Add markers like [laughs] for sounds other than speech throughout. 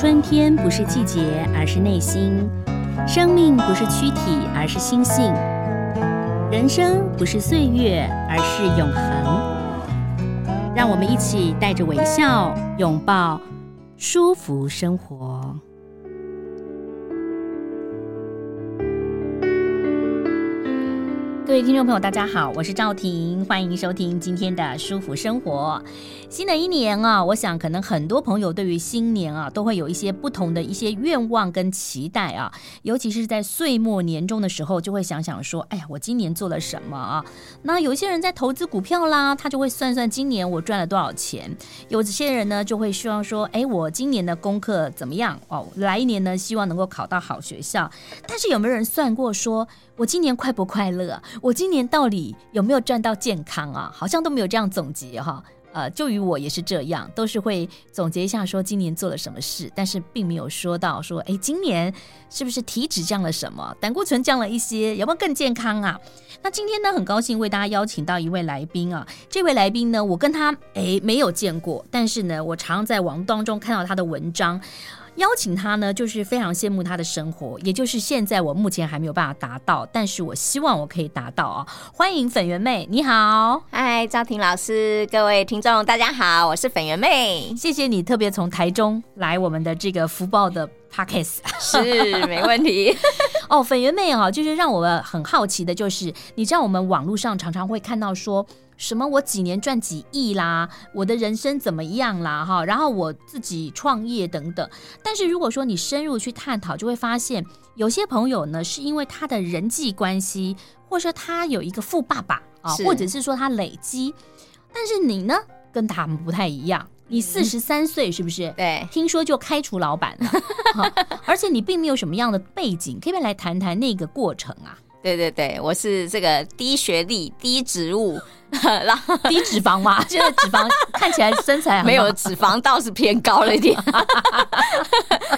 春天不是季节，而是内心；生命不是躯体，而是心性；人生不是岁月，而是永恒。让我们一起带着微笑，拥抱舒服生活。各位听众朋友，大家好，我是赵婷，欢迎收听今天的舒服生活。新的一年啊，我想可能很多朋友对于新年啊，都会有一些不同的一些愿望跟期待啊，尤其是在岁末年终的时候，就会想想说，哎呀，我今年做了什么啊？那有些人在投资股票啦，他就会算算今年我赚了多少钱；有些人呢，就会希望说，哎，我今年的功课怎么样？哦，来一年呢，希望能够考到好学校。但是有没有人算过说，我今年快不快乐？我今年到底有没有赚到健康啊？好像都没有这样总结哈。呃，就于我也是这样，都是会总结一下说今年做了什么事，但是并没有说到说，哎，今年是不是体脂降了什么，胆固醇降了一些，有没有更健康啊？那今天呢，很高兴为大家邀请到一位来宾啊，这位来宾呢，我跟他哎没有见过，但是呢，我常在网当中看到他的文章。邀请他呢，就是非常羡慕他的生活，也就是现在我目前还没有办法达到，但是我希望我可以达到啊！欢迎粉圆妹，你好，嗨，赵婷老师，各位听众，大家好，我是粉圆妹，谢谢你特别从台中来我们的这个福报的 Podcast，是没问题 [laughs] 哦，粉圆妹啊，就是让我们很好奇的，就是你知道我们网络上常常会看到说。什么？我几年赚几亿啦？我的人生怎么样啦？哈，然后我自己创业等等。但是如果说你深入去探讨，就会发现有些朋友呢，是因为他的人际关系，或者说他有一个富爸爸啊，或者是说他累积。但是你呢，跟他们不太一样。你四十三岁是不是？对，听说就开除老板了，[laughs] 而且你并没有什么样的背景，可以不可以来谈谈那个过程啊？对对对，我是这个低学历、低职务。[laughs] 然后低脂肪嘛，现 [laughs] 在脂肪 [laughs] 看起来身材没有脂肪倒是偏高了一点，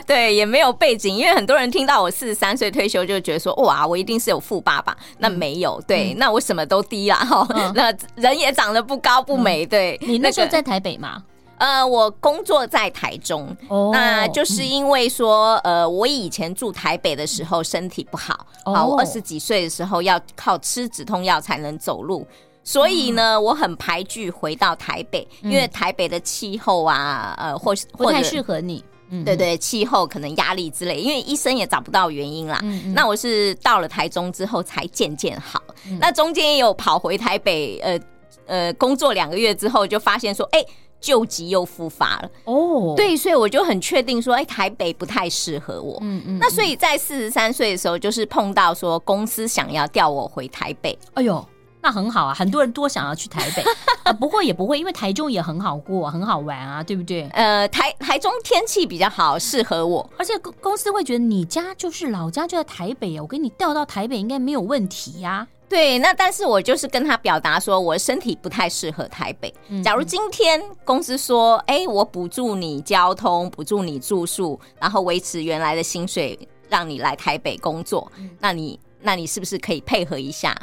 对，也没有背景，因为很多人听到我四十三岁退休就觉得说哇，我一定是有富爸爸，那没有，对，嗯、那我什么都低啦哈，嗯、那人也长得不高不美，对。你那时候在台北吗？呃，我工作在台中，哦、那就是因为说，呃，我以前住台北的时候身体不好，哦、好，我二十几岁的时候要靠吃止痛药才能走路。所以呢，我很排拒回到台北，因为台北的气候啊，呃，或或不太适合你。嗯，对对，气候可能压力之类，因为医生也找不到原因啦。嗯，那我是到了台中之后才渐渐好。那中间也有跑回台北，呃呃，工作两个月之后，就发现说，哎，旧疾又复发了。哦，对，所以我就很确定说，哎，台北不太适合我。嗯嗯。那所以在四十三岁的时候，就是碰到说公司想要调我回台北。哎呦。那很好啊，很多人多想要去台北 [laughs] 啊，不过也不会，因为台中也很好过，很好玩啊，对不对？呃，台台中天气比较好，适合我，而且公公司会觉得你家就是老家就在台北，我给你调到台北应该没有问题呀、啊。对，那但是我就是跟他表达说，我身体不太适合台北。假如今天公司说，哎，我补助你交通，补助你住宿，然后维持原来的薪水，让你来台北工作，那你。那你是不是可以配合一下？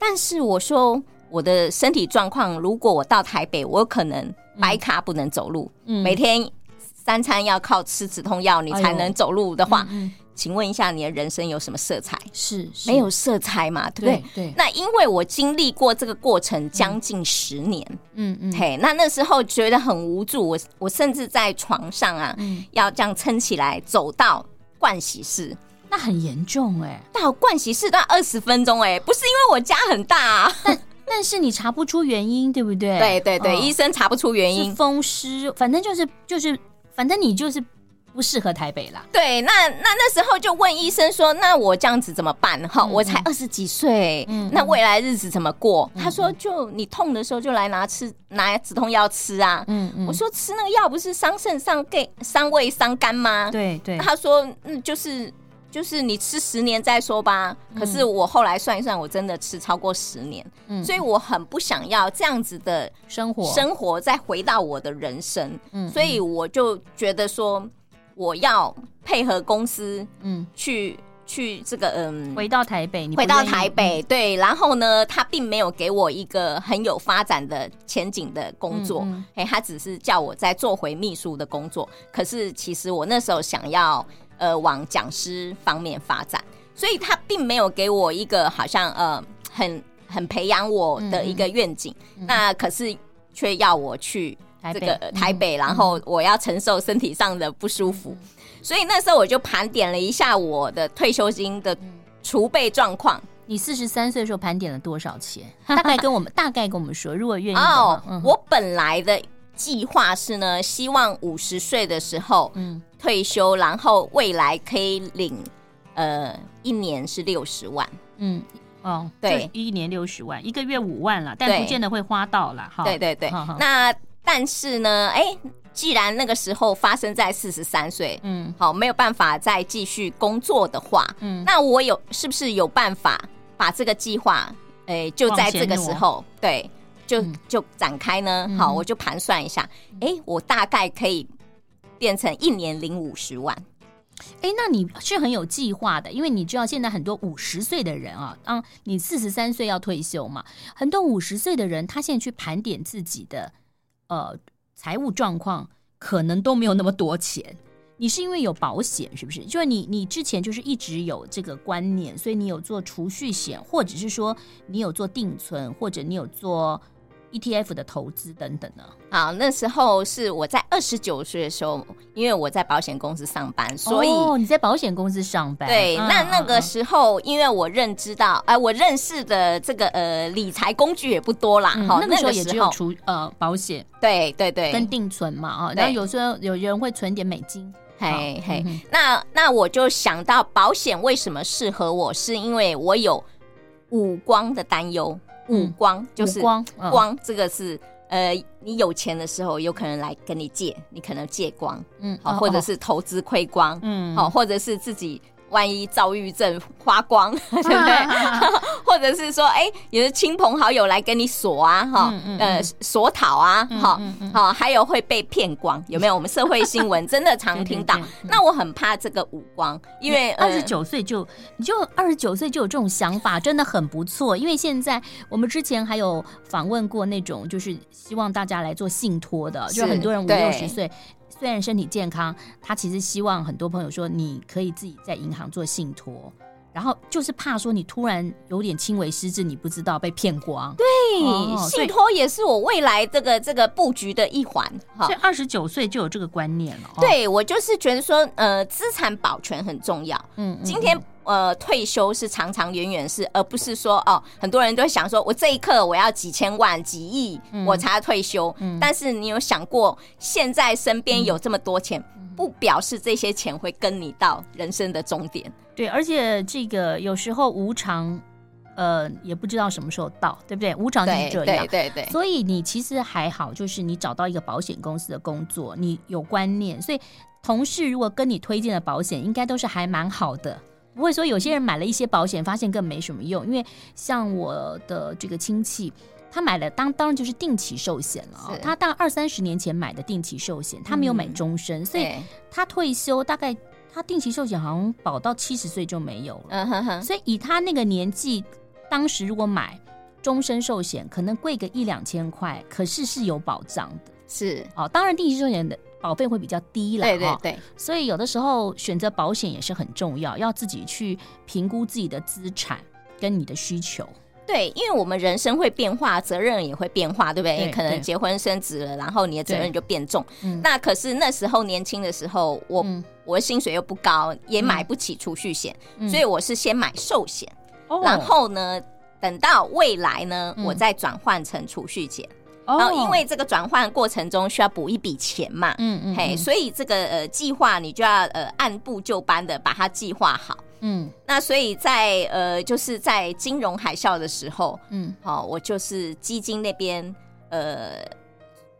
但是我说我的身体状况，如果我到台北，我可能白卡不能走路，嗯，每天三餐要靠吃止痛药，你才能走路的话，哎嗯嗯，请问一下，你的人生有什么色彩？是，是没有色彩嘛？对不对？对。对，那因为我经历过这个过程将近十年，嗯嗯，嘿，那那时候觉得很无助，我我甚至在床上啊，嗯，要这样撑起来走到盥洗室。那很严重哎、欸，到盥洗室都要二十分钟哎、欸，不是因为我家很大、啊，但但是你查不出原因，对不对？对对对，哦、医生查不出原因，风湿，反正就是就是，反正你就是不适合台北啦。对，那那那时候就问医生说，那我这样子怎么办？哈、嗯，我才二十几岁，嗯，那未来日子怎么过？嗯、他说，就你痛的时候就来拿吃拿止痛药吃啊。嗯嗯，我说吃那个药不是伤肾伤肝伤胃伤肝吗？对对，他说嗯就是。就是你吃十年再说吧。可是我后来算一算，我真的吃超过十年，嗯，所以我很不想要这样子的生活，生活再回到我的人生，嗯，所以我就觉得说，我要配合公司，嗯，去去这个嗯，回到台北，你回到台北，对，然后呢，他并没有给我一个很有发展的前景的工作，哎、嗯。嗯，他只是叫我再做回秘书的工作。可是其实我那时候想要呃往讲师方面发展，所以他并没有给我一个好像呃很很培养我的一个愿景。那可是却要我去这个台北，然后我要承受身体上的不舒服。所以那时候我就盘点了一下我的退休金的储备状况。你四十三岁的时候盘点了多少钱？[laughs] 大概跟我们大概跟我们说，如果愿意哦，我本来的计划是呢，希望五十岁的时候嗯退休，然后未来可以领呃一年是六十万。嗯哦，对，一年六十万，一个月五万了，但不见得会花到了。对对对，那但是呢，哎。既然那个时候发生在四十三岁，嗯，好，没有办法再继续工作的话，嗯，那我有是不是有办法把这个计划，哎、欸，就在这个时候，对，就就展开呢？嗯、好，我就盘算一下，哎、欸，我大概可以变成一年零五十万。哎、欸，那你是很有计划的，因为你知道现在很多五十岁的人啊，啊你四十三岁要退休嘛，很多五十岁的人他现在去盘点自己的，呃。财务状况可能都没有那么多钱，你是因为有保险是不是？就是你你之前就是一直有这个观念，所以你有做储蓄险，或者是说你有做定存，或者你有做。ETF 的投资等等呢？好，那时候是我在二十九岁的时候，因为我在保险公司上班，所以、哦、你在保险公司上班。对，嗯、那那个时候，因为我认知到，哎、呃，我认识的这个呃理财工具也不多啦。哈、嗯，那个时候也只有除呃保险，对对对，跟定存嘛啊。然后有时候有人会存点美金，嘿嘿。嗯、那那我就想到保险为什么适合我，是因为我有五光的担忧。五光就是光，光这个是呃，你有钱的时候有可能来跟你借，你可能借光，嗯，好，或者是投资亏光，嗯，好，或者是自己。万一躁郁症花光，[laughs] 对不对？[laughs] 或者是说，哎，有的亲朋好友来跟你索啊，哈，呃，索讨啊，哈，好，还有会被骗光，有没有？我们社会新闻 [laughs] 真的常听到。那我很怕这个五光，因为二十九岁就你就二十九岁就有这种想法，真的很不错。因为现在我们之前还有访问过那种，就是希望大家来做信托的，就很多人五六十岁。虽然身体健康，他其实希望很多朋友说，你可以自己在银行做信托，然后就是怕说你突然有点轻微失智，你不知道被骗光。对，哦、信托也是我未来这个这个布局的一环。所以二十九岁就有这个观念了。对，我就是觉得说，呃，资产保全很重要。嗯，今天。呃，退休是长长远远是，而不是说哦，很多人都想说，我这一刻我要几千万、几亿，嗯、我才要退休。嗯、但是你有想过，现在身边有这么多钱，嗯、不表示这些钱会跟你到人生的终点。对，而且这个有时候无常，呃，也不知道什么时候到，对不对？无常就是这样。对对对，对。所以你其实还好，就是你找到一个保险公司的工作，你有观念，所以同事如果跟你推荐的保险，应该都是还蛮好的。不会说有些人买了一些保险，发现更没什么用，因为像我的这个亲戚，他买了当当然就是定期寿险了。是他大概二三十年前买的定期寿险，他没有买终身，嗯、所以他退休大概他定期寿险好像保到七十岁就没有了。嗯哼哼。所以以他那个年纪，当时如果买终身寿险，可能贵个一两千块，可是是有保障的。是哦，当然定期寿险的。保费会比较低了，对对对，所以有的时候选择保险也是很重要，要自己去评估自己的资产跟你的需求。对，因为我们人生会变化，责任也会变化，对不对？对，可能结婚生子了，然后你的责任就变重。那可是那时候年轻的时候，我、嗯、我的薪水又不高，也买不起储蓄险，嗯、所以我是先买寿险，嗯、然后呢，等到未来呢，嗯、我再转换成储蓄险。然后，因为这个转换过程中需要补一笔钱嘛，嗯嗯，嘿，所以这个呃计划你就要呃按部就班的把它计划好，嗯，那所以在呃就是在金融海啸的时候，嗯，好，我就是基金那边呃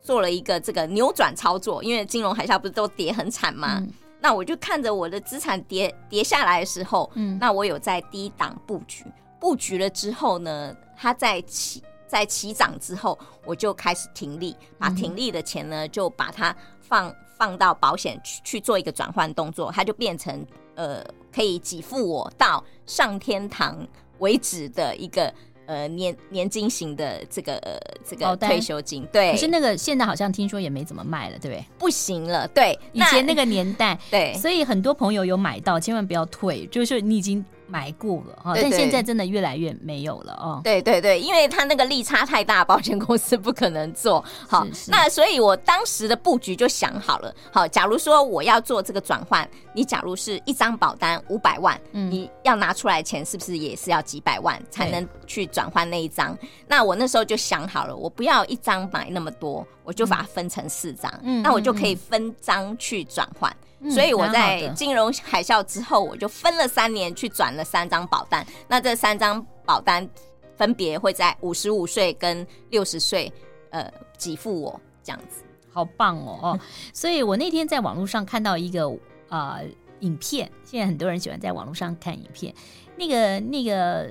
做了一个这个扭转操作，因为金融海啸不是都跌很惨嘛，那我就看着我的资产跌跌下来的时候，嗯，那我有在低档布局，布局了之后呢，它在起。在起涨之后，我就开始停利，把停利的钱呢，就把它放放到保险去去做一个转换动作，它就变成呃可以给付我到上天堂为止的一个。呃，年年金型的这个呃这个退休金，对，可是那个现在好像听说也没怎么卖了，对不对？不行了，对，以前那个年代，[laughs] 对，所以很多朋友有买到，千万不要退，就是你已经。买过了哈，但现在真的越来越没有了哦。对对对，因为它那个利差太大，保险公司不可能做 [laughs] 好。是是，那所以我当时的布局就想好了。好，假如说我要做这个转换，你假如是一张保单五百万，嗯，你要拿出来钱是不是也是要几百万才能去转换那一张？那我那时候就想好了，我不要一张买那么多，我就把它分成四张，嗯，那我就可以分张去转换。所以我在金融海啸之后，我就分了三年去转了三张保单。那这三张保单分别会在五十五岁跟六十岁，呃，给付我这样子，好棒哦哦！[laughs] 所以我那天在网络上看到一个呃影片，现在很多人喜欢在网络上看影片，那个那个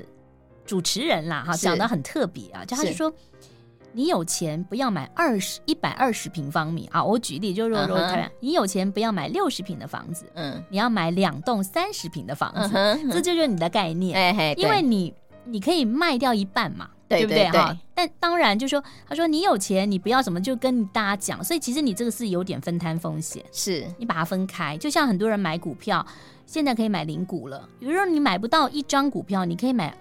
主持人啦哈，讲的很特别啊，就他就说。你有钱不要买二十一百二十平方米。啊！我举例就是说，看，你有钱不要买六十平的房子，嗯，你要买两栋三十平的房子，这就是你的概念，因为你你可以卖掉一半嘛，对不对？哈？但当然就是说，他说你有钱，你不要什么就跟大家讲，所以其实你这个是有点分摊风险，是。你把它分开，就像很多人买股票，现在可以买零股了，比如说你买不到一张股票，你可以买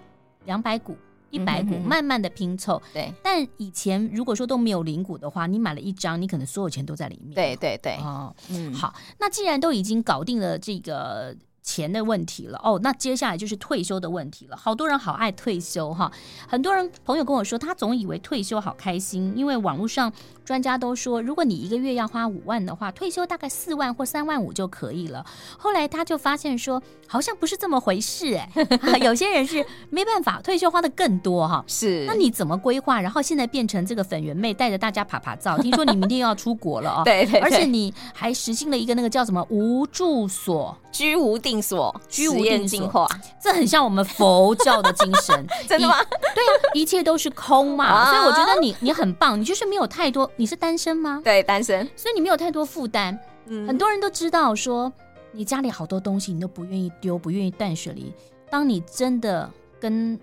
两百股。一百股慢慢的拼凑，对。但以前如果说都没有零股的话，你买了一张，你可能所有钱都在里面。对对对。哦，嗯，好。那既然都已经搞定了这个钱的问题了，哦，那接下来就是退休的问题了。好多人好爱退休哈，很多人朋友跟我说，他总以为退休好开心，因为网络上。专家都说，如果你一个月要花五万的话，退休大概四万或三万五就可以了。后来他就发现说，好像不是这么回事哎、欸，[laughs] 有些人是没办法退休花的更多哈。是，那你怎么规划？然后现在变成这个粉圆妹带着大家爬爬照，听说你明天又要出国了哦。对，对对，而且你还实行了一个那个叫什么无住所、居无定所、居无定所，这很像我们佛教的精神，[laughs] 真的吗？对，一切都是空嘛，啊、所以我觉得你你很棒，你就是没有太多。你是单身吗？对，单身，所以你没有太多负担。嗯，很多人都知道说，你家里好多东西你都不愿意丢，不愿意断舍离。当你真的跟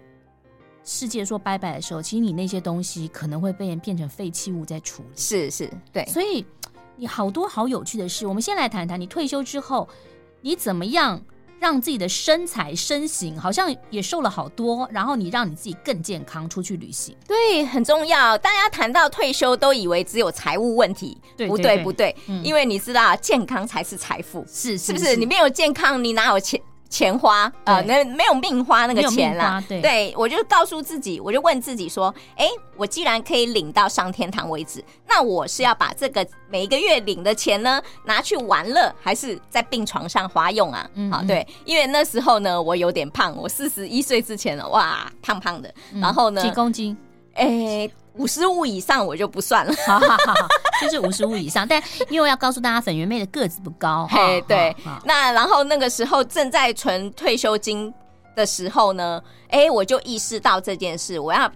世界说拜拜的时候，其实你那些东西可能会被人变成废弃物在处理。是是，对。所以你好多好有趣的事，我们先来谈谈你退休之后你怎么样。让自己的身材身形好像也瘦了好多，然后你让你自己更健康，出去旅行，对，很重要。大家谈到退休都以为只有财务问题，对不对？不对，嗯，因为你知道健康才是财富，是是不是？你没有健康，你哪有钱？钱花呃，那没有命花那个钱啦。对，对我就告诉自己，我就问自己说，哎，我既然可以领到上天堂为止，那我是要把这个每一个月领的钱呢拿去玩乐，还是在病床上花用啊？嗯，好，对，因为那时候呢，我有点胖，我四十一岁之前了，哇，胖胖的，然后呢，几公斤？哎。五十五以上我就不算了，好好好，就是五十五以上。但因为要告诉大家，粉圆妹的个子不高，嘿，对。那然后那个时候正在存退休金的时候呢，哎，我就意识到这件事，我要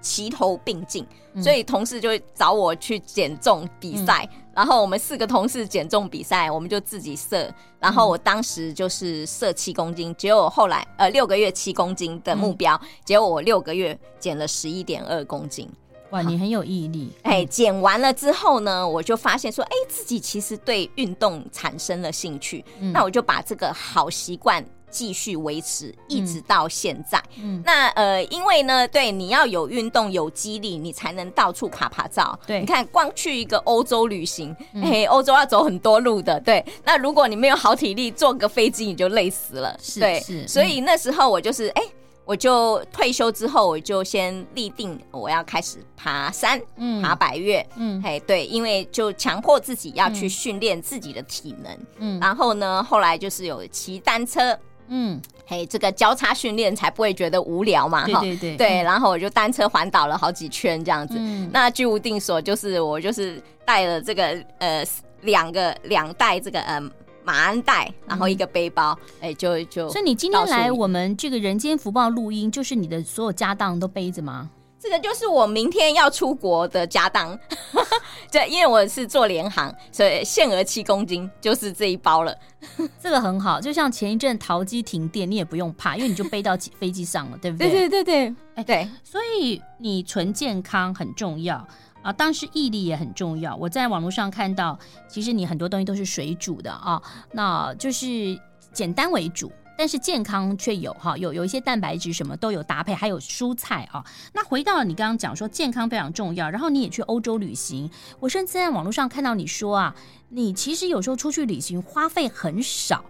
齐头并进。所以同事就会找我去减重比赛，嗯、然后我们四个同事减重比赛，我们就自己设。然后我当时就是设七公斤，结果后来呃六个月七公斤的目标，嗯、结果我六个月减了十一点二公斤。哇，你很有毅力！哎，减完了之后呢，我就发现说，哎，自己其实对运动产生了兴趣。嗯、那我就把这个好习惯继续维持，一直到现在。嗯，那呃，因为呢，对，你要有运动有肌力，你才能到处爬爬照。对，你看，光去一个欧洲旅行，哎、嗯，欧洲要走很多路的。对，那如果你没有好体力，坐个飞机你就累死了。是对，是。所以那时候我就是哎。我就退休之后，我就先立定我要开始爬山，嗯，爬百岳，嗯，嘿，对，因为就强迫自己要去训练自己的体能，嗯，然后呢，后来就是有骑单车，嗯，嘿，这个交叉训练才不会觉得无聊嘛，哈，对对。对，然后我就单车环岛了好几圈这样子，嗯，那居无定所就是我就是带了这个呃两个两袋这个嗯。马鞍袋，然后一个背包，哎、嗯，就就。所以你今天来我们这个人间福报录音，就是你的所有家当都背着吗？这个就是我明天要出国的家当，[laughs] 对，因为我是做联航，所以限额七公斤就是这一包了。[laughs] [laughs] 这个很好，就像前一阵桃机停电，你也不用怕，因为你就背到飞机上了，对不对？对对对对，哎对，所以你纯健康很重要啊，当时毅力也很重要。我在网络上看到，其实你很多东西都是水煮的啊，那就是简单为主。但是健康却有哈，有有一些蛋白质什么都有搭配，还有蔬菜啊。那回到你刚刚讲说健康非常重要，然后你也去欧洲旅行，我甚至在网络上看到你说啊，你其实有时候出去旅行花费很少，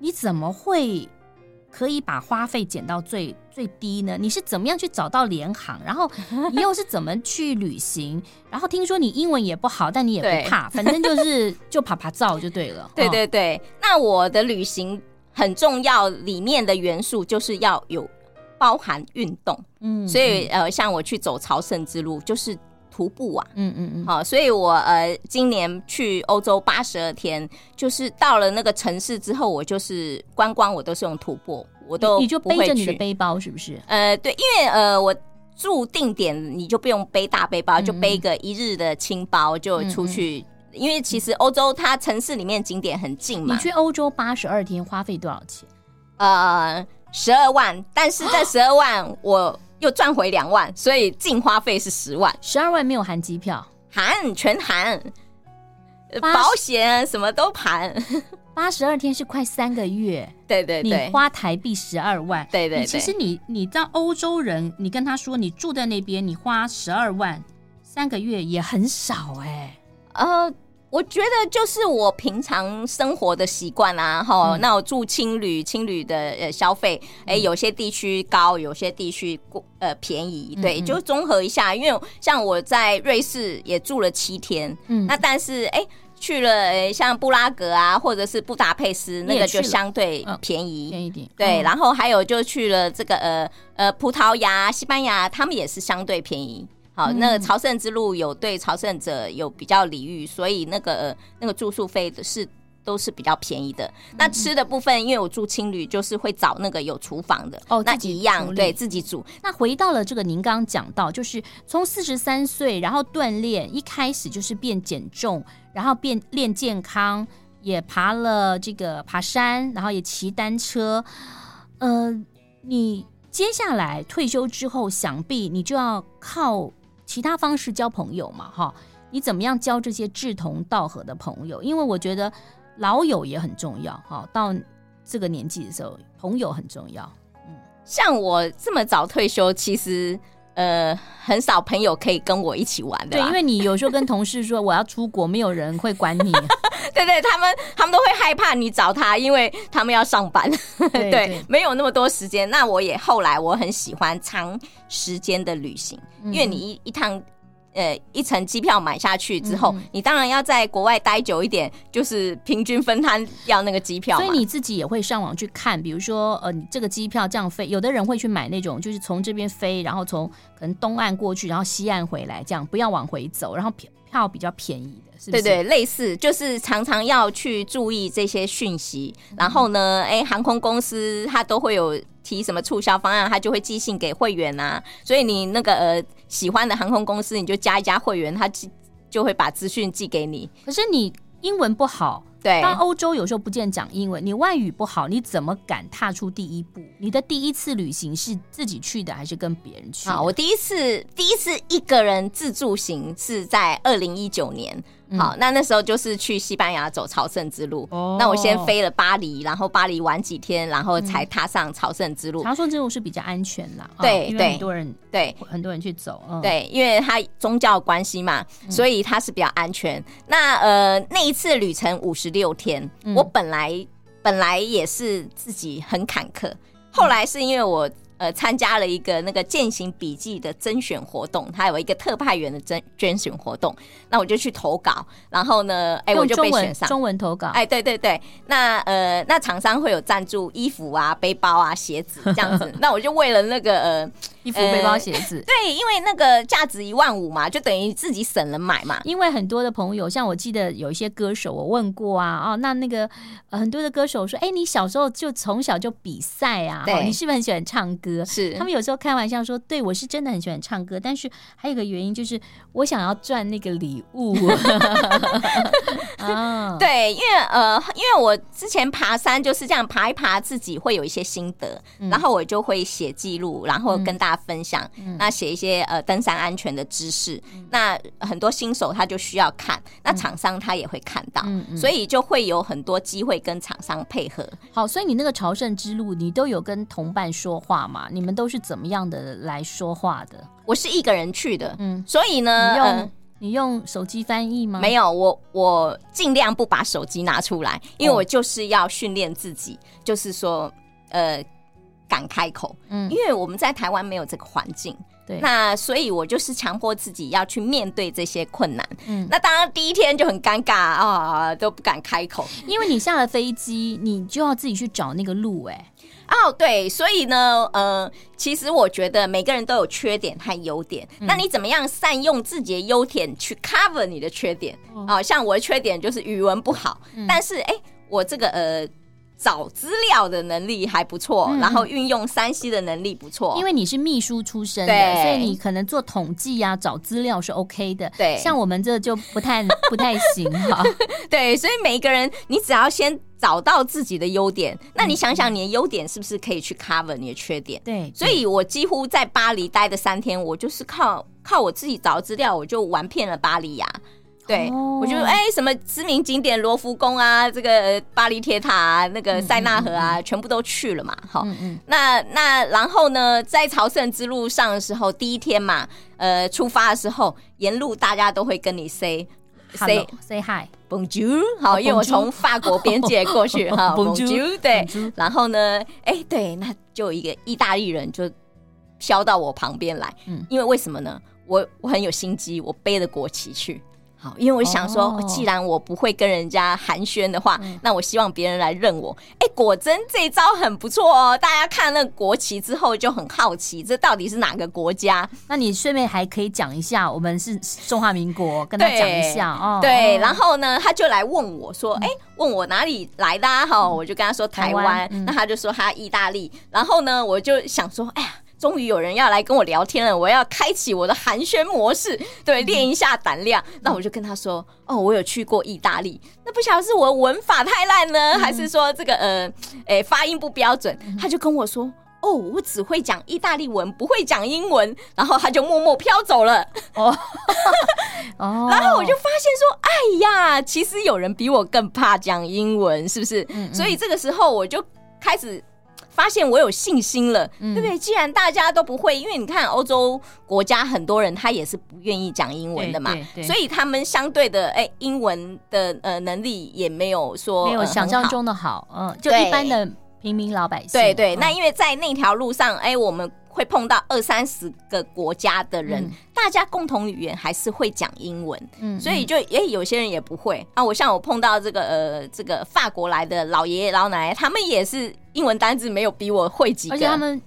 你怎么会可以把花费减到最最低呢？你是怎么样去找到联航？然后你又是怎么去旅行？然后听说你英文也不好，但你也不怕，反正就是就趴趴走就对了。[laughs] 对对对，那我的旅行。很重要，里面的元素就是要有包含运动，嗯，所以呃，像我去走朝圣之路，就是徒步啊，嗯嗯嗯，好，所以我呃今年去欧洲八十二天，就是到了那个城市之后，我就是观光，我都是用徒步，我都你就背着你的背包是不是？呃，对，因为呃我住定点，你就不用背大背包，就背个一日的轻包就出去。嗯嗯因为其实欧洲它城市里面景点很近嘛。你去欧洲八十二天花费多少钱？呃，十二万。但是这十二万我又赚回两万，所以净花费是十万。十二万没有含机票，含全含，保险什么都含。[laughs] 八十二天是快三个月。对对对，你花台币十二万。对对对，其实你你当欧洲人，你跟他说你住在那边，你花十二万三个月也很少哎、欸。呃。我觉得就是我平常生活的习惯啊，哈、嗯，那我住青旅，青旅的呃消费，哎、欸，有些地区高，有些地区呃便宜，对，嗯嗯就综合一下。因为像我在瑞士也住了七天，嗯，那但是哎、欸、去了、欸、像布拉格啊，或者是布达佩斯，那个就相对便宜，便宜点，对。然后还有就去了这个呃呃葡萄牙、西班牙，他们也是相对便宜。好，那个朝圣之路有对朝圣者有比较礼遇，所以那个、呃、那个住宿费的是都是比较便宜的。嗯、那吃的部分，因为我住青旅，就是会找那个有厨房的哦，那一样对自己煮。那回到了这个，您刚刚讲到，就是从四十三岁，然后锻炼，一开始就是变减重，然后变练健康，也爬了这个爬山，然后也骑单车。呃，你接下来退休之后，想必你就要靠。其他方式交朋友嘛，哈，你怎么样交这些志同道合的朋友？因为我觉得老友也很重要，哈，到这个年纪的时候，朋友很重要。嗯，像我这么早退休，其实呃很少朋友可以跟我一起玩的。对，因为你有时候跟同事说我要出国，没有人会管你。[laughs] 对对，他们他们都会害怕你找他，因为他们要上班，对，[laughs] 对，对，没有那么多时间。那我也后来我很喜欢长时间的旅行，嗯、因为你一一趟呃一层机票买下去之后，嗯、你当然要在国外待久一点，就是平均分摊掉那个机票。所以你自己也会上网去看，比如说呃，你这个机票这样飞，有的人会去买那种，就是从这边飞，然后从可能东岸过去，然后西岸回来，这样不要往回走，然后票票比较便宜。是是对对，类似就是常常要去注意这些讯息，嗯、然后呢，哎，航空公司它都会有提什么促销方案，他就会寄信给会员啊。所以你那个呃喜欢的航空公司，你就加一加会员，他就就会把资讯寄给你。可是你英文不好。对，到欧洲有时候不见讲英文，你外语不好，你怎么敢踏出第一步？你的第一次旅行是自己去的还是跟别人去？啊，我第一次第一次一个人自助行是在二零一九年。好，那那时候就是去西班牙走朝圣之路。哦，那我先飞了巴黎，然后巴黎玩几天，然后才踏上朝圣之路。朝圣之路是比较安全啦，对，对很多人对很多人去走，对，因为它宗教关系嘛，所以它是比较安全。那呃，那一次旅程五十六天，我本来本来也是自己很坎坷，后来是因为我。呃，参加了一个那个践行笔记的甄选活动，它有一个特派员的甄甄选活动，那我就去投稿，然后呢，哎，我就被选上。中文投稿，哎，对对对，那呃，那厂商会有赞助衣服啊、背包啊、鞋子这样子，[laughs] 那我就为了那个呃衣服、背包、鞋子。对，因为那个价值一万五嘛，就等于自己省了买嘛。因为很多的朋友，像我记得有一些歌手，我问过啊，哦，那那个、呃、很多的歌手说，哎，你小时候就从小就比赛啊，对，你是不是很喜欢唱歌？是，他们有时候开玩笑说，对我是真的很喜欢唱歌，但是还有一个原因就是我想要赚那个礼物。啊 [laughs] [laughs] 对，因为呃，因为我之前爬山就是这样爬一爬，自己会有一些心得，嗯、然后我就会写记录，然后跟大家分享。嗯、那写一些呃登山安全的知识，嗯、那很多新手他就需要看，那厂商他也会看到，所以就会有很多机会跟厂商配合。好，所以你那个朝圣之路，你都有跟同伴说话吗？你们都是怎么样的来说话的？我是一个人去的，嗯，所以呢，你用、呃、你用手机翻译吗？没有，我我尽量不把手机拿出来，因为我就是要训练自己，哦、就是说，呃。敢开口，嗯，因为我们在台湾没有这个环境，对，那所以我就是强迫自己要去面对这些困难，嗯，那当然第一天就很尴尬啊，都不敢开口，因为你下了飞机，你就要自己去找那个路，哎，哦，对，所以呢，呃，其实我觉得每个人都有缺点和优点，嗯，那你怎么样善用自己的优点去 cover 你的缺点？啊，哦，像我的缺点就是语文不好，嗯，但是哎，我这个呃。找资料的能力还不错，嗯、然后运用山西的能力不错。因为你是秘书出身的，所以你可能做统计啊、找资料是 OK 的。对，像我们这就不太 [laughs] 不太行哈。[laughs] 对，所以每一个人，你只要先找到自己的优点，那你想想你的优点是不是可以去 cover 你的缺点？对，所以我几乎在巴黎待的三天，我就是靠靠我自己找资料，我就玩遍了巴黎呀。对，哦、我就哎、欸，什么知名景点罗浮宫啊，这个巴黎铁塔啊，那个塞纳河啊，嗯嗯嗯、全部都去了嘛。好，那那然后呢，在朝圣之路上的时候，第一天嘛，呃，出发的时候，沿路大家都会跟你 say say say hi，bonjour，好，哦、因为我从法国边界过去 [laughs] 哈，bonjour，对，然后呢，哎、欸，对，那就有一个意大利人就飘到我旁边来，嗯，因为为什么呢？我我很有心机，我背着国旗去。好，因为我想说，oh. 既然我不会跟人家寒暄的话，嗯、那我希望别人来认我。哎、欸，果真这一招很不错哦！大家看那个国旗之后就很好奇，这到底是哪个国家？那你顺便还可以讲一下，我们是中华民国，跟他讲一下哦。对，然后呢，他就来问我说：“哎、嗯欸，问我哪里来的、啊？”哈，我就跟他说台湾。那他就说他意大利。然后呢，我就想说：“哎呀。”终于有人要来跟我聊天了，我要开启我的寒暄模式，对，练一下胆量。嗯、那我就跟他说：“哦，我有去过意大利。”那不晓得是我文法太烂呢，嗯、还是说这个呃，诶，发音不标准？嗯、他就跟我说：“哦，我只会讲意大利文，不会讲英文。”然后他就默默飘走了。哦，[laughs] 然后我就发现说：“哎呀，其实有人比我更怕讲英文，是不是？”嗯嗯，所以这个时候我就开始。发现我有信心了，嗯、对不对？既然大家都不会，因为你看欧洲国家很多人他也是不愿意讲英文的嘛，所以他们相对的哎，英文的呃能力也没有说没有想象中的好，嗯，就一般的平民老百姓。对对，嗯、那因为在那条路上，哎，我们。会碰到二三十个国家的人，嗯、大家共同语言还是会讲英文，嗯，所以就诶、欸，有些人也不会啊。我像我碰到这个呃，这个法国来的老爷爷老奶奶，他们也是英文单字没有比我会几个，而且他们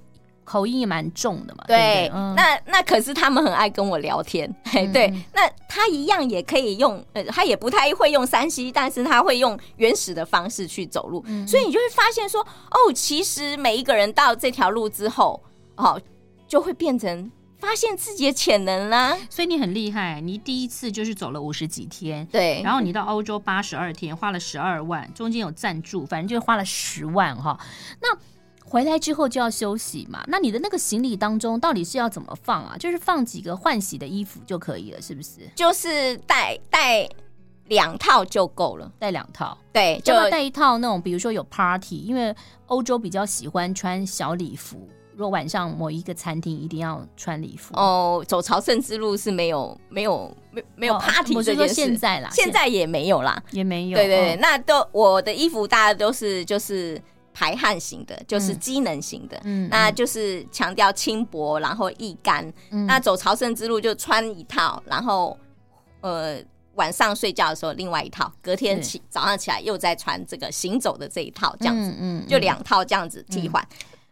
口音也蛮重的嘛。对，对对嗯、那那可是他们很爱跟我聊天，嘿，对，嗯、那他一样也可以用，呃，他也不太会用山西但是他会用原始的方式去走路，嗯、所以你就会发现说，哦，其实每一个人到这条路之后。好，就会变成发现自己的潜能啦。所以你很厉害，你第一次就是走了五十几天，对。然后你到欧洲八十二天，花了十二万，中间有赞助，反正就是花了十万哈。那回来之后就要休息嘛？那你的那个行李当中到底是要怎么放啊？就是放几个换洗的衣服就可以了，是不是？就是带带两套就够了，带两套。对，就要带一套那种，比如说有 party，因为欧洲比较喜欢穿小礼服。若晚上某一个餐厅一定要穿礼服。哦，走朝圣之路是没有没有没没有 party 这件事，哦、现在啦，现在也没有啦，也没有。对对对，哦、那都我的衣服大家都是就是排汗型的，就是机能型的，嗯，那就是强调轻薄，然后易干。嗯、那走朝圣之路就穿一套，然后呃晚上睡觉的时候另外一套，隔天起早上起来又再穿这个行走的这一套，这样子，嗯，嗯嗯。就两套这样子替换。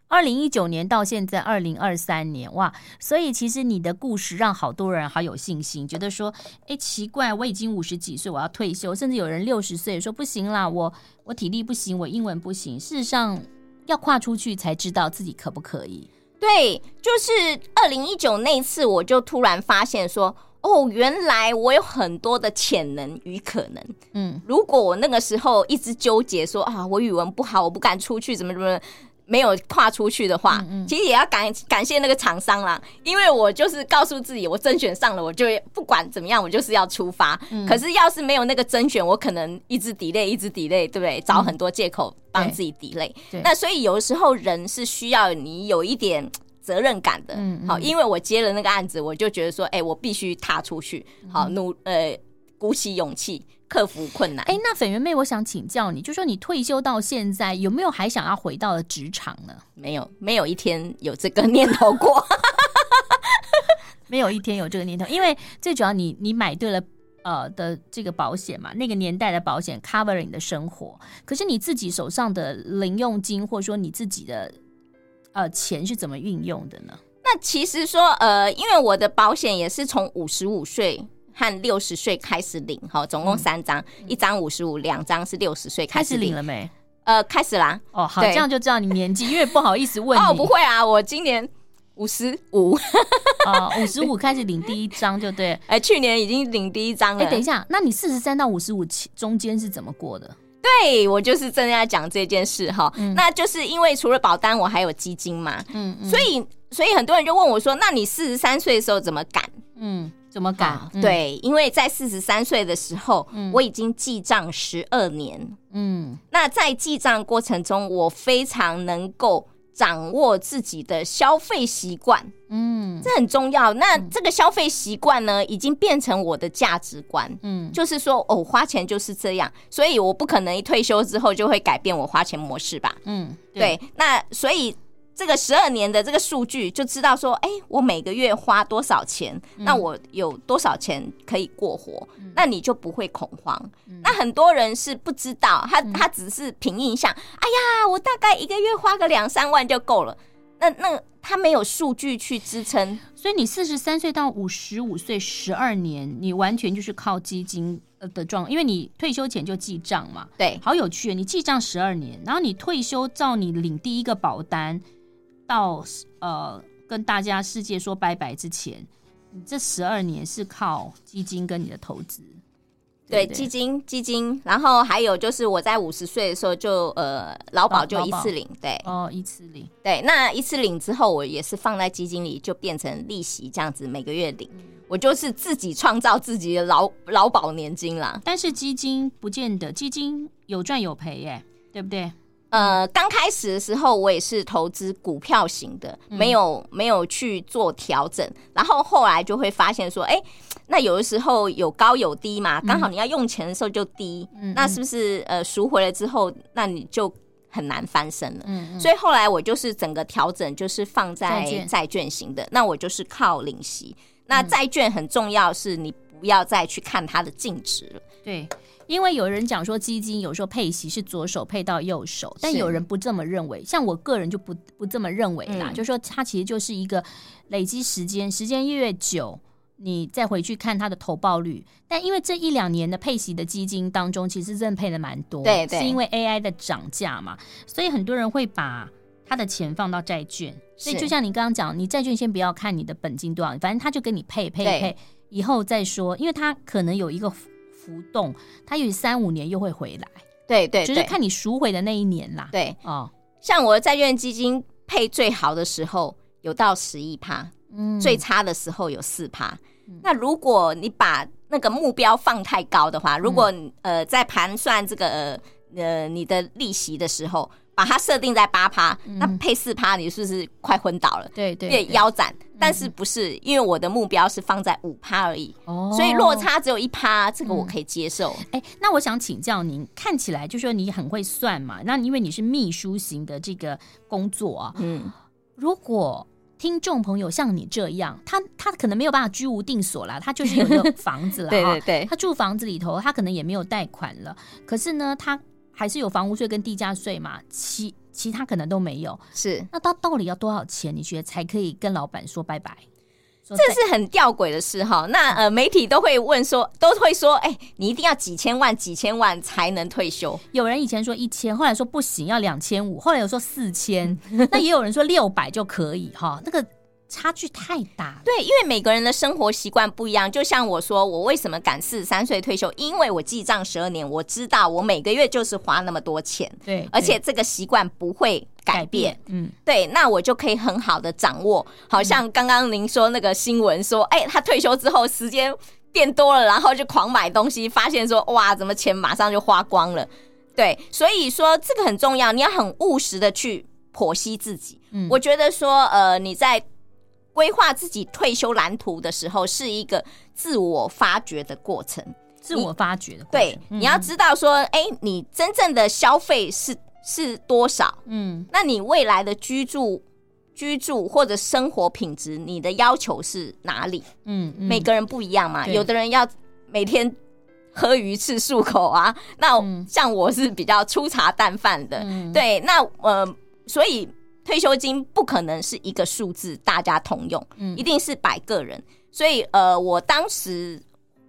二零一九年到现在二零二三年，哇！所以其实你的故事让好多人好有信心，觉得说，哎，奇怪，我已经五十几岁，我要退休，甚至有人六十岁说不行啦，我我体力不行，我英文不行。事实上，要跨出去才知道自己可不可以。对，就是二零一九那一次，我就突然发现说，哦，原来我有很多的潜能与可能。嗯，如果我那个时候一直纠结说啊，我语文不好，我不敢出去，怎么怎么。没有跨出去的话，嗯嗯，其实也要感感谢那个厂商啦，因为我就是告诉自己，我甄选上了，我就不管怎么样，我就是要出发。嗯、可是要是没有那个甄选，我可能一直 delay，一直 delay，对不对？找很多借口帮自己 delay。嗯、那所以有的时候人是需要你有一点责任感的。好，因为我接了那个案子，我就觉得说，哎，我必须踏出去，好努呃，鼓起勇气。克服困难。哎，那粉圆妹，我想请教你，就说你退休到现在，有没有还想要回到职场呢？没有，没有一天有这个念头过，[laughs] 没有一天有这个念头。因为最主要你，你你买对了呃的这个保险嘛，那个年代的保险 covering 你的生活，可是你自己手上的零用金，或者说你自己的呃钱是怎么运用的呢？那其实说呃，因为我的保险也是从五十五岁。和六十岁开始领，哈，总共三张，嗯、一张五十五，两张是六十岁开始领，了没？呃，开始啦。哦，好，对这样就知道你年纪，因为不好意思问你。[laughs] 哦，不会啊，我今年五十五。哦，五十五开始领第一张就对。[laughs] 哎、欸，去年已经领第一张了。哎、欸，等一下，那你四十三到五十五中间是怎么过的？对，我就是正在讲这件事哈。嗯、那就是因为除了保单，我还有基金嘛。嗯，嗯所以所以很多人就问我说：“那你四十三岁的时候怎么敢？”嗯。怎么赶？嗯、对，因为在四十三岁的时候，嗯、我已经记账十二年。嗯，那在记账过程中，我非常能够掌握自己的消费习惯。嗯，这很重要。那这个消费习惯呢，已经变成我的价值观。嗯，就是说，哦，花钱就是这样，所以我不可能一退休之后就会改变我花钱模式吧？嗯，对。对，那所以。这个十二年的这个数据就知道说，哎，我每个月花多少钱，嗯、那我有多少钱可以过活，嗯、那你就不会恐慌。嗯、那很多人是不知道，他他只是凭印象，嗯、哎呀，我大概一个月花个两三万就够了。那那他没有数据去支撑，所以你四十三岁到五十五岁十二年，你完全就是靠基金的状，因为你退休前就记账嘛。对，好有趣，你记账十二年，然后你退休照你领第一个保单。到呃，跟大家世界说拜拜之前，你这十二年是靠基金跟你的投资，对，基金基金，然后还有就是我在五十岁的时候就呃劳保就一次领，对哦一次领，对，那一次领之后我也是放在基金里，就变成利息这样子每个月领，嗯、我就是自己创造自己的劳劳保年金啦。但是基金不见得，基金有赚有赔耶，对不对？呃，刚开始的时候，我也是投资股票型的，没有没有去做调整，然后后来就会发现说，哎，那有的时候有高有低嘛，刚好你要用钱的时候就低，嗯、那是不是呃赎回了之后，那你就很难翻身了？嗯嗯、所以后来我就是整个调整，就是放在债券型的，那我就是靠领息。那债券很重要，是你不要再去看它的净值了。对。因为有人讲说基金有时候配息是左手配到右手，但有人不这么认为。像我个人就不不这么认为啦，嗯、就说它其实就是一个累积时间，时间越久，你再回去看它的投报率。但因为这一两年的配息的基金当中，其实认配的蛮多，对对，是因为 AI 的涨价嘛，所以很多人会把他的钱放到债券。所以就像你刚刚讲，你债券先不要看你的本金多少，反正他就跟你配配配，以后再说，因为他可能有一个。浮动，它有三五年又会回来，对，对对，就是看你赎回的那一年啦。对哦，像我的债券基金配最好的时候有到十一趴，嗯，最差的时候有四趴。嗯、那如果你把那个目标放太高的话，如果、嗯、呃在盘算这个呃你的利息的时候。把它设定在八趴，嗯、那配四趴，你是不是快昏倒了？对对，腰斩。但是不是，嗯、因为我的目标是放在五趴而已，哦、所以落差只有一趴，这个我可以接受。哎、嗯，那我想请教您，看起来就说你很会算嘛？那因为你是秘书型的这个工作啊，嗯，如果听众朋友像你这样，他他可能没有办法居无定所啦，他就是有个房子了，[laughs] 对对对，他住房子里头，他可能也没有贷款了，可是呢，他。还是有房屋税跟地价税嘛，其其他可能都没有。是，那他到底要多少钱？你觉得才可以跟老板说拜拜？这是很吊诡的事哈。那呃，媒体都会问说，都会说，哎、欸，你一定要几千万、几千万才能退休。有人以前说一千，后来说不行，要两千五，后来又说四千，[laughs] 那也有人说六百就可以哈。那个。差距太大，对，因为每个人的生活习惯不一样。就像我说，我为什么敢四十三岁退休？因为我记账十二年，我知道我每个月就是花那么多钱，对，而且这个习惯不会改变，改变，嗯，对，那我就可以很好的掌握。好像刚刚您说那个新闻说，哎、嗯欸，他退休之后时间变多了，然后就狂买东西，发现说哇，怎么钱马上就花光了？对，所以说这个很重要，你要很务实的去剖析自己。嗯，我觉得说，呃，你在。规划自己退休蓝图的时候，是一个自我发掘的过程。自我发掘的过程，对，嗯、你要知道说，哎、欸，你真正的消费是是多少？嗯，那你未来的居住、居住或者生活品质，你的要求是哪里？嗯，嗯每个人不一样嘛。有的人要每天喝鱼翅漱口啊，那像我是比较粗茶淡饭的。嗯、对，那呃，所以。退休金不可能是一个数字，大家通用，嗯，一定是百个人。所以，呃，我当时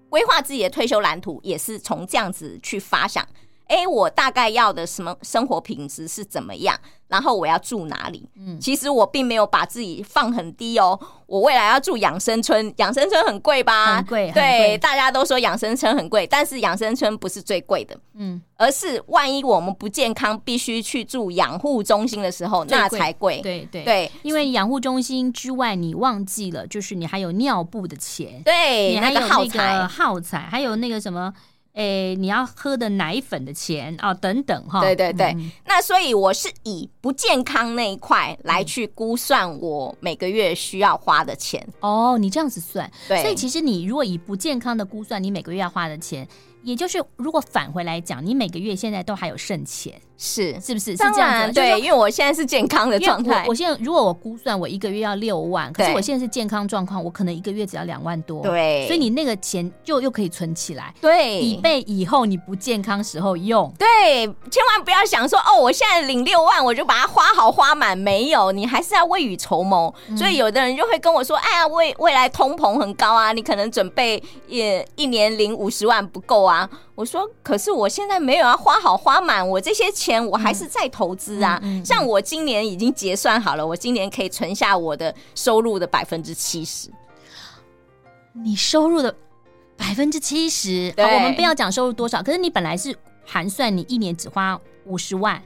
规划自己的退休蓝图，也是从这样子去发想。哎，我大概要的什么生活品质是怎么样？然后我要住哪里？嗯，其实我并没有把自己放很低哦。我未来要住养生村，养生村很贵吧？很贵，对，大家都说养生村很贵，但是养生村不是最贵的，嗯，而是万一我们不健康，必须去住养护中心的时候，那才贵。对对对，因为养护中心之外，你忘记了，就是你还有尿布的钱，对，你还有那个耗材，耗材，还有那个什么。诶，你要喝的奶粉的钱啊，等等哈。对对对，嗯、那所以我是以不健康那一块来去估算我每个月需要花的钱。哦，你这样子算，对。所以其实你如果以不健康的估算，你每个月要花的钱，也就是如果返回来讲，你每个月现在都还有剩钱。是是不是是这样子？对，因为我现在是健康的状态。我现在如果我估算我一个月要六万，可是我现在是健康状况，我可能一个月只要两万多。对，所以你那个钱就又可以存起来，对，以备以后你不健康时候用。对，千万不要想说哦，我现在领六万，我就把它花好花满。没有，你还是要未雨绸缪。所以有的人就会跟我说：“哎呀，未未来通膨很高啊，你可能准备也一年领五十万不够啊。”我说：“可是我现在没有要花好花满，我这些钱我还是在投资啊。像我今年已经结算好了，我今年可以存下我的收入的百分之七十。你收入的百分之七十，好，我们不要讲收入多少，可是你本来是盘算你一年只花五十万，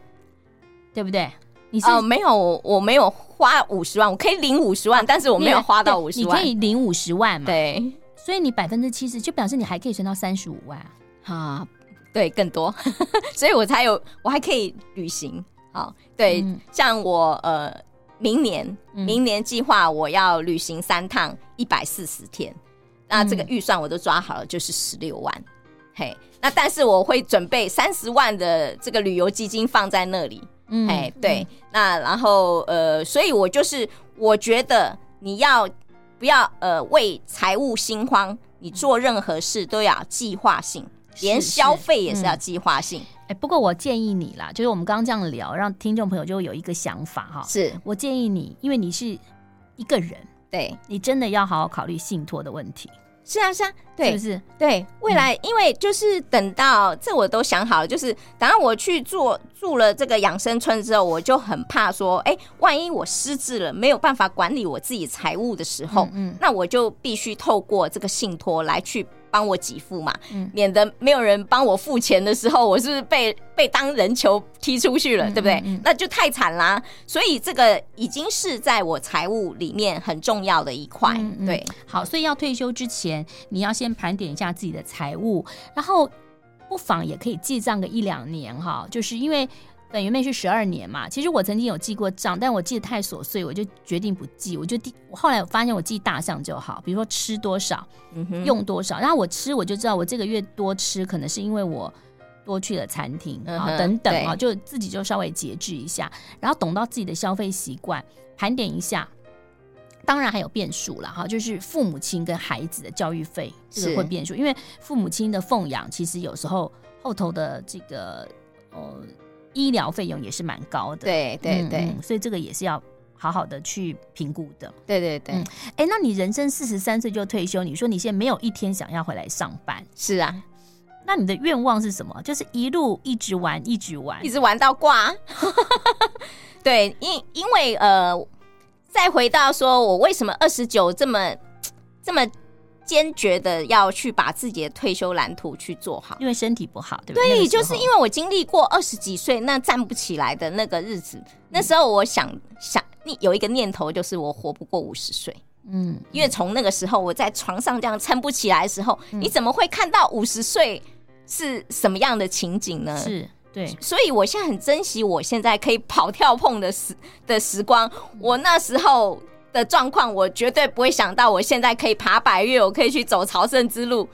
对不对？你是、呃、没有，我没有花五十万，我可以领五十万，但是我没有花到五十万，你可以领五十万嘛？对，所以你百分之七十就表示你还可以存到三十五万。”啊，对，更多，[laughs] 所以我才有，我还可以旅行。好，对，嗯、像我呃，明年明年计划我要旅行三趟，一百四十天，那这个预算我都抓好了，就是十六万。嗯、嘿，那但是我会准备三十万的这个旅游基金放在那里。嗯，嘿，对，嗯、那然后呃，所以我就是我觉得你要不要呃为财务心慌，你做任何事都要计划性。连消费也是要计划性。哎、嗯欸，不过我建议你啦，就是我们刚刚这样聊，让听众朋友就有一个想法哈。是我建议你，因为你是一个人，对，你真的要好好考虑信托的问题。是啊，是啊，对，是不是？对，未来，因为就是等到、嗯、这我都想好了，就是等到我去做住了这个养生村之后，我就很怕说，哎、欸，万一我失智了，没有办法管理我自己财务的时候，嗯，嗯，那我就必须透过这个信托来去。帮我给付嘛，嗯、免得没有人帮我付钱的时候，我是不是被被当人球踢出去了，嗯、对不对？那就太惨啦。所以这个已经是在我财务里面很重要的一块。对，好，所以要退休之前，你要先盘点一下自己的财务，然后不妨也可以记账个一两年哈，就是因为。本原本是十二年嘛，其实我曾经有记过账，但我记得太琐碎，我就决定不记。我就第后来我发现我记大项就好，比如说吃多少，嗯、用多少。然后我吃我就知道我这个月多吃，可能是因为我多去了餐厅啊、嗯、等等啊，就自己就稍微节制一下，然后懂到自己的消费习惯，盘点一下。当然还有变数了哈，就是父母亲跟孩子的教育费这个会变数，因为父母亲的奉养其实有时候后头的这个。呃医疗费用也是蛮高的。对对对、嗯，所以这个也是要好好的去评估的。对对对。哎、嗯，那你人生四十三岁就退休，你说你现在没有一天想要回来上班？是啊。那你的愿望是什么？就是一路一直玩，一直玩，一直玩到挂。[laughs] 对，因因为呃，再回到说我为什么二十九这么这么。坚决的要去把自己的退休蓝图去做好，因为身体不好，对不对？对，就是因为我经历过二十几岁那站不起来的那个日子，那时候我想想，你有一个念头，就是我活不过五十岁。嗯，因为从那个时候我在床上这样撑不起来的时候，嗯、你怎么会看到五十岁是什么样的情景呢？是对，所以我现在很珍惜我现在可以跑跳碰的时的时光。我那时候。的状况，我绝对不会想到，我现在可以爬百越，我可以去走朝圣之路，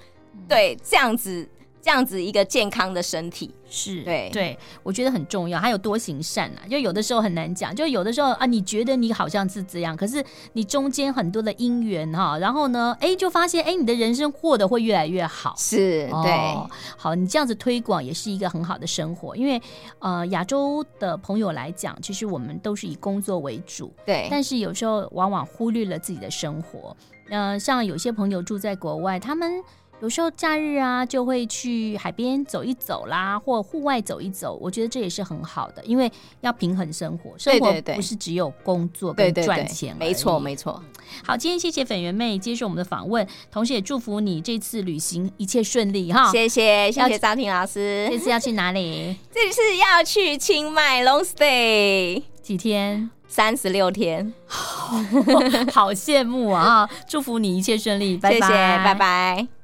对，这样子。这样子一个健康的身体是对对，我觉得很重要。还有多行善啊，就有的时候很难讲，就有的时候啊，你觉得你好像是这样，可是你中间很多的因缘哈，然后呢，哎，就发现哎，你的人生过得会越来越好。是对、哦，好，你这样子推广也是一个很好的生活。因为呃，亚洲的朋友来讲，其实我们都是以工作为主，对，但是有时候往往忽略了自己的生活。嗯、呃，像有些朋友住在国外，他们。有时候假日啊，就会去海边走一走啦，或户外走一走。我觉得这也是很好的，因为要平衡生活，生活不是只有工作跟赚钱。没错，没错。好，今天谢谢粉圆妹接受我们的访问，同时也祝福你这次旅行一切顺利哈。谢谢，谢谢张婷老师。这次要去哪里？这次要去清迈 long stay 几天？三十六天。[laughs] 好羡慕啊！祝福你一切顺利，拜拜，谢谢，拜拜。